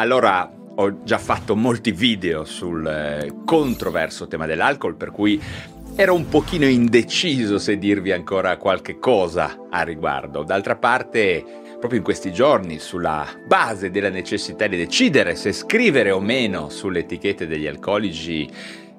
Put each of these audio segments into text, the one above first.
Allora, ho già fatto molti video sul eh, controverso tema dell'alcol, per cui ero un pochino indeciso se dirvi ancora qualche cosa a riguardo. D'altra parte, proprio in questi giorni, sulla base della necessità di decidere se scrivere o meno sulle etichette degli alcolici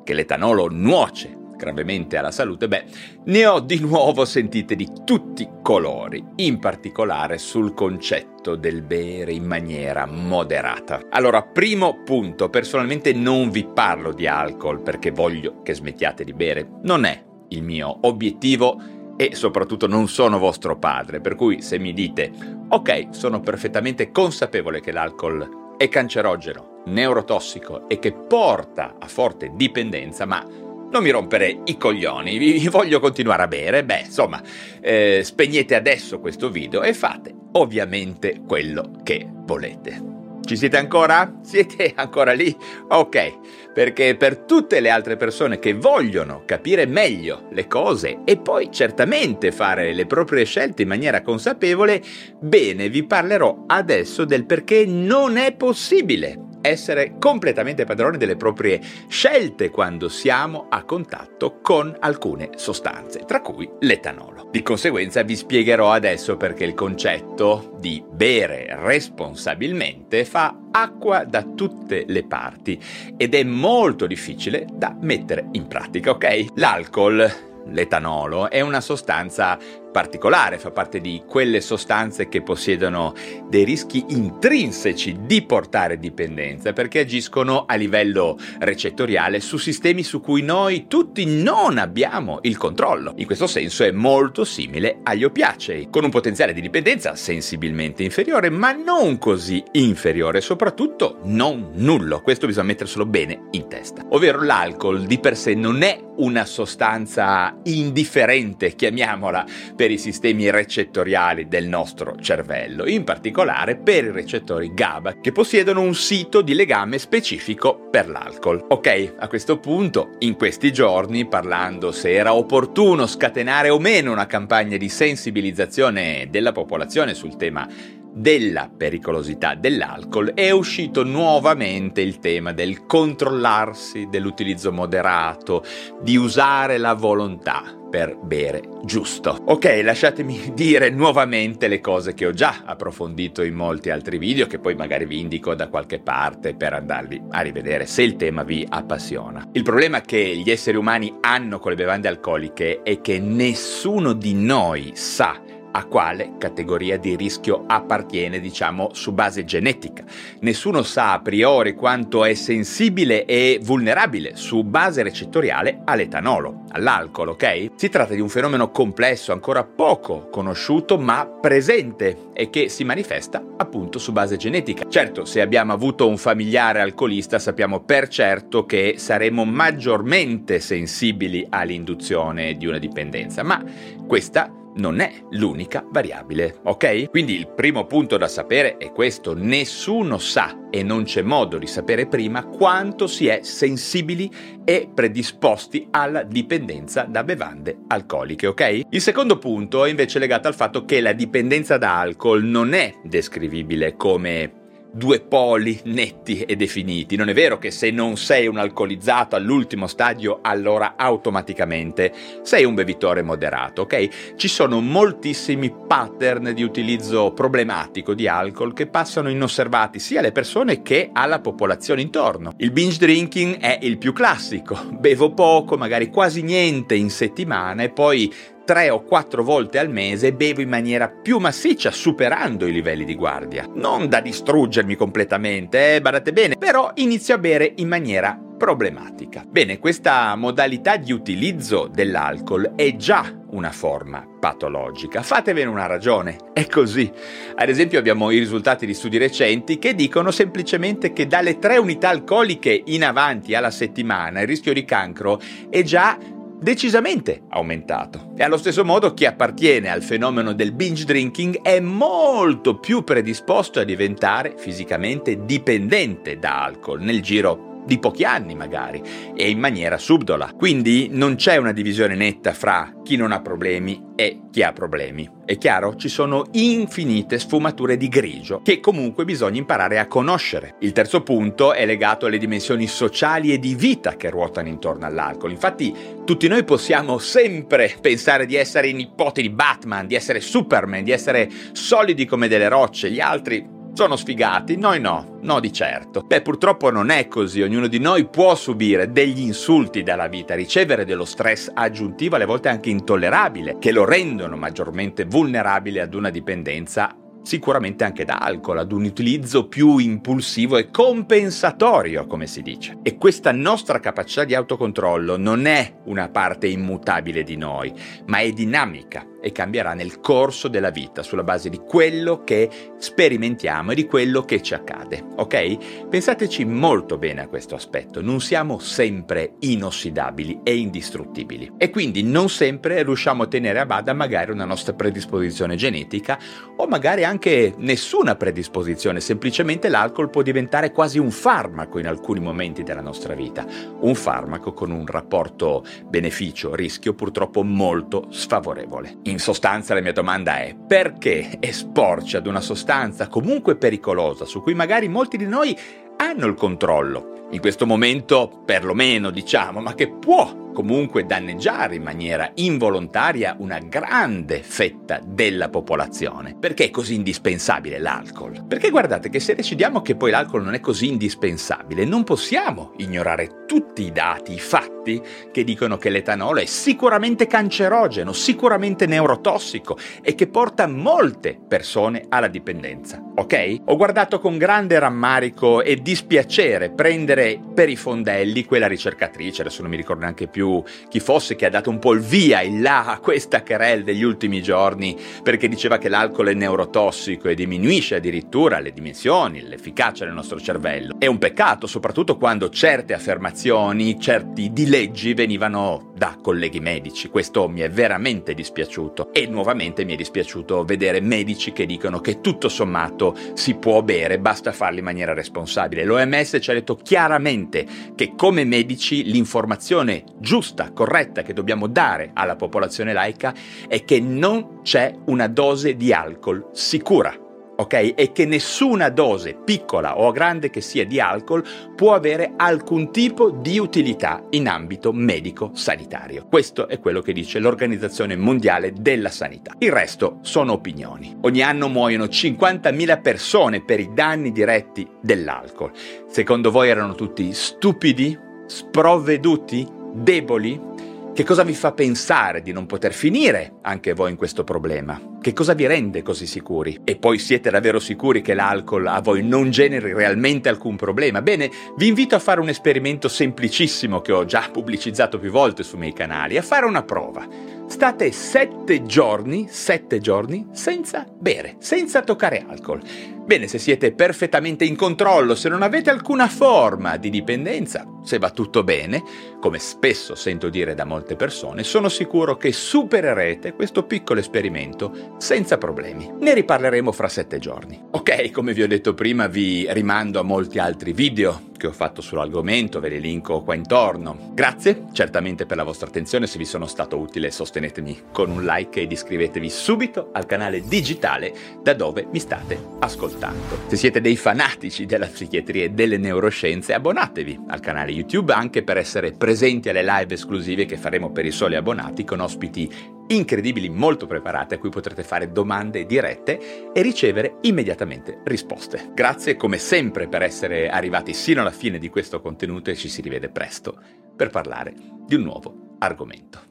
che l'etanolo nuoce gravemente alla salute, beh, ne ho di nuovo sentite di tutti colori, in particolare sul concetto del bere in maniera moderata. Allora, primo punto, personalmente non vi parlo di alcol perché voglio che smettiate di bere, non è il mio obiettivo e soprattutto non sono vostro padre, per cui se mi dite ok, sono perfettamente consapevole che l'alcol è cancerogeno, neurotossico e che porta a forte dipendenza, ma non mi rompere i coglioni, vi voglio continuare a bere, beh, insomma, eh, spegnete adesso questo video e fate ovviamente quello che volete. Ci siete ancora? Siete ancora lì? Ok, perché per tutte le altre persone che vogliono capire meglio le cose e poi certamente fare le proprie scelte in maniera consapevole, bene, vi parlerò adesso del perché non è possibile essere completamente padroni delle proprie scelte quando siamo a contatto con alcune sostanze, tra cui l'etanolo. Di conseguenza vi spiegherò adesso perché il concetto di bere responsabilmente fa acqua da tutte le parti ed è molto difficile da mettere in pratica, ok? L'alcol l'etanolo è una sostanza particolare, fa parte di quelle sostanze che possiedono dei rischi intrinseci di portare dipendenza perché agiscono a livello recettoriale su sistemi su cui noi tutti non abbiamo il controllo. In questo senso è molto simile agli oppiacei, con un potenziale di dipendenza sensibilmente inferiore, ma non così inferiore, soprattutto non nullo. Questo bisogna metterselo bene in testa. Ovvero l'alcol di per sé non è una sostanza indifferente, chiamiamola, per i sistemi recettoriali del nostro cervello, in particolare per i recettori GABA, che possiedono un sito di legame specifico per l'alcol. Ok, a questo punto, in questi giorni, parlando se era opportuno scatenare o meno una campagna di sensibilizzazione della popolazione sul tema della pericolosità dell'alcol è uscito nuovamente il tema del controllarsi, dell'utilizzo moderato, di usare la volontà per bere giusto. Ok, lasciatemi dire nuovamente le cose che ho già approfondito in molti altri video che poi magari vi indico da qualche parte per andarli a rivedere se il tema vi appassiona. Il problema che gli esseri umani hanno con le bevande alcoliche è che nessuno di noi sa a quale categoria di rischio appartiene, diciamo, su base genetica. Nessuno sa a priori quanto è sensibile e vulnerabile su base recettoriale all'etanolo, all'alcol, ok? Si tratta di un fenomeno complesso, ancora poco conosciuto, ma presente e che si manifesta appunto su base genetica. Certo, se abbiamo avuto un familiare alcolista sappiamo per certo che saremo maggiormente sensibili all'induzione di una dipendenza, ma questa non è l'unica variabile, ok? Quindi il primo punto da sapere è questo, nessuno sa e non c'è modo di sapere prima quanto si è sensibili e predisposti alla dipendenza da bevande alcoliche, ok? Il secondo punto è invece legato al fatto che la dipendenza da alcol non è descrivibile come due poli netti e definiti. Non è vero che se non sei un alcolizzato all'ultimo stadio, allora automaticamente sei un bevitore moderato, ok? Ci sono moltissimi pattern di utilizzo problematico di alcol che passano inosservati sia alle persone che alla popolazione intorno. Il binge drinking è il più classico. Bevo poco, magari quasi niente in settimana e poi tre o quattro volte al mese bevo in maniera più massiccia, superando i livelli di guardia. Non da distruggermi completamente, eh, badate bene, però inizio a bere in maniera problematica. Bene, questa modalità di utilizzo dell'alcol è già una forma patologica. Fatevene una ragione, è così. Ad esempio abbiamo i risultati di studi recenti che dicono semplicemente che dalle tre unità alcoliche in avanti alla settimana il rischio di cancro è già decisamente aumentato. E allo stesso modo chi appartiene al fenomeno del binge drinking è molto più predisposto a diventare fisicamente dipendente da alcol nel giro di pochi anni magari e in maniera subdola. Quindi non c'è una divisione netta fra chi non ha problemi e chi ha problemi. È chiaro? Ci sono infinite sfumature di grigio che comunque bisogna imparare a conoscere. Il terzo punto è legato alle dimensioni sociali e di vita che ruotano intorno all'alcol. Infatti tutti noi possiamo sempre pensare di essere i nipoti di Batman, di essere Superman, di essere solidi come delle rocce, gli altri sono sfigati? Noi no, no di certo. Beh, purtroppo non è così, ognuno di noi può subire degli insulti dalla vita, ricevere dello stress aggiuntivo, alle volte anche intollerabile, che lo rendono maggiormente vulnerabile ad una dipendenza sicuramente anche da alcol, ad un utilizzo più impulsivo e compensatorio, come si dice. E questa nostra capacità di autocontrollo non è una parte immutabile di noi, ma è dinamica e cambierà nel corso della vita sulla base di quello che sperimentiamo e di quello che ci accade, ok? Pensateci molto bene a questo aspetto, non siamo sempre inossidabili e indistruttibili e quindi non sempre riusciamo a tenere a bada magari una nostra predisposizione genetica o magari anche nessuna predisposizione, semplicemente l'alcol può diventare quasi un farmaco in alcuni momenti della nostra vita, un farmaco con un rapporto beneficio-rischio purtroppo molto sfavorevole. In sostanza la mia domanda è perché esporci ad una sostanza comunque pericolosa su cui magari molti di noi hanno il controllo, in questo momento perlomeno diciamo, ma che può comunque danneggiare in maniera involontaria una grande fetta della popolazione. Perché è così indispensabile l'alcol? Perché guardate che se decidiamo che poi l'alcol non è così indispensabile, non possiamo ignorare tutti i dati, i fatti che dicono che l'etanolo è sicuramente cancerogeno, sicuramente neurotossico e che porta molte persone alla dipendenza. Ok? Ho guardato con grande rammarico e dispiacere prendere per i fondelli quella ricercatrice, adesso non mi ricordo neanche più più chi fosse che ha dato un po' il via, il là a questa querel degli ultimi giorni perché diceva che l'alcol è neurotossico e diminuisce addirittura le dimensioni, l'efficacia del nostro cervello. È un peccato, soprattutto quando certe affermazioni, certi dileggi venivano da colleghi medici. Questo mi è veramente dispiaciuto e nuovamente mi è dispiaciuto vedere medici che dicono che tutto sommato si può bere, basta farlo in maniera responsabile. L'OMS ci ha detto chiaramente che come medici l'informazione giusta corretta che dobbiamo dare alla popolazione laica è che non c'è una dose di alcol sicura. Ok? E che nessuna dose, piccola o grande che sia, di alcol può avere alcun tipo di utilità in ambito medico-sanitario. Questo è quello che dice l'Organizzazione Mondiale della Sanità. Il resto sono opinioni. Ogni anno muoiono 50.000 persone per i danni diretti dell'alcol. Secondo voi erano tutti stupidi? Sprovveduti? deboli? Che cosa vi fa pensare di non poter finire anche voi in questo problema? Che cosa vi rende così sicuri? E poi siete davvero sicuri che l'alcol a voi non generi realmente alcun problema? Bene, vi invito a fare un esperimento semplicissimo che ho già pubblicizzato più volte sui miei canali, a fare una prova. State sette giorni, sette giorni senza bere, senza toccare alcol. Bene, se siete perfettamente in controllo, se non avete alcuna forma di dipendenza, se va tutto bene, come spesso sento dire da molte persone, sono sicuro che supererete questo piccolo esperimento senza problemi. Ne riparleremo fra sette giorni. Ok, come vi ho detto prima, vi rimando a molti altri video che ho fatto sull'argomento, ve li linko qua intorno. Grazie certamente per la vostra attenzione, se vi sono stato utile sostenetemi con un like ed iscrivetevi subito al canale digitale da dove mi state ascoltando. Se siete dei fanatici della psichiatria e delle neuroscienze, abbonatevi al canale YouTube anche per essere presenti alle live esclusive che faremo per i soli abbonati con ospiti incredibili, molto preparate, a cui potrete fare domande dirette e ricevere immediatamente risposte. Grazie come sempre per essere arrivati sino alla fine di questo contenuto e ci si rivede presto per parlare di un nuovo argomento.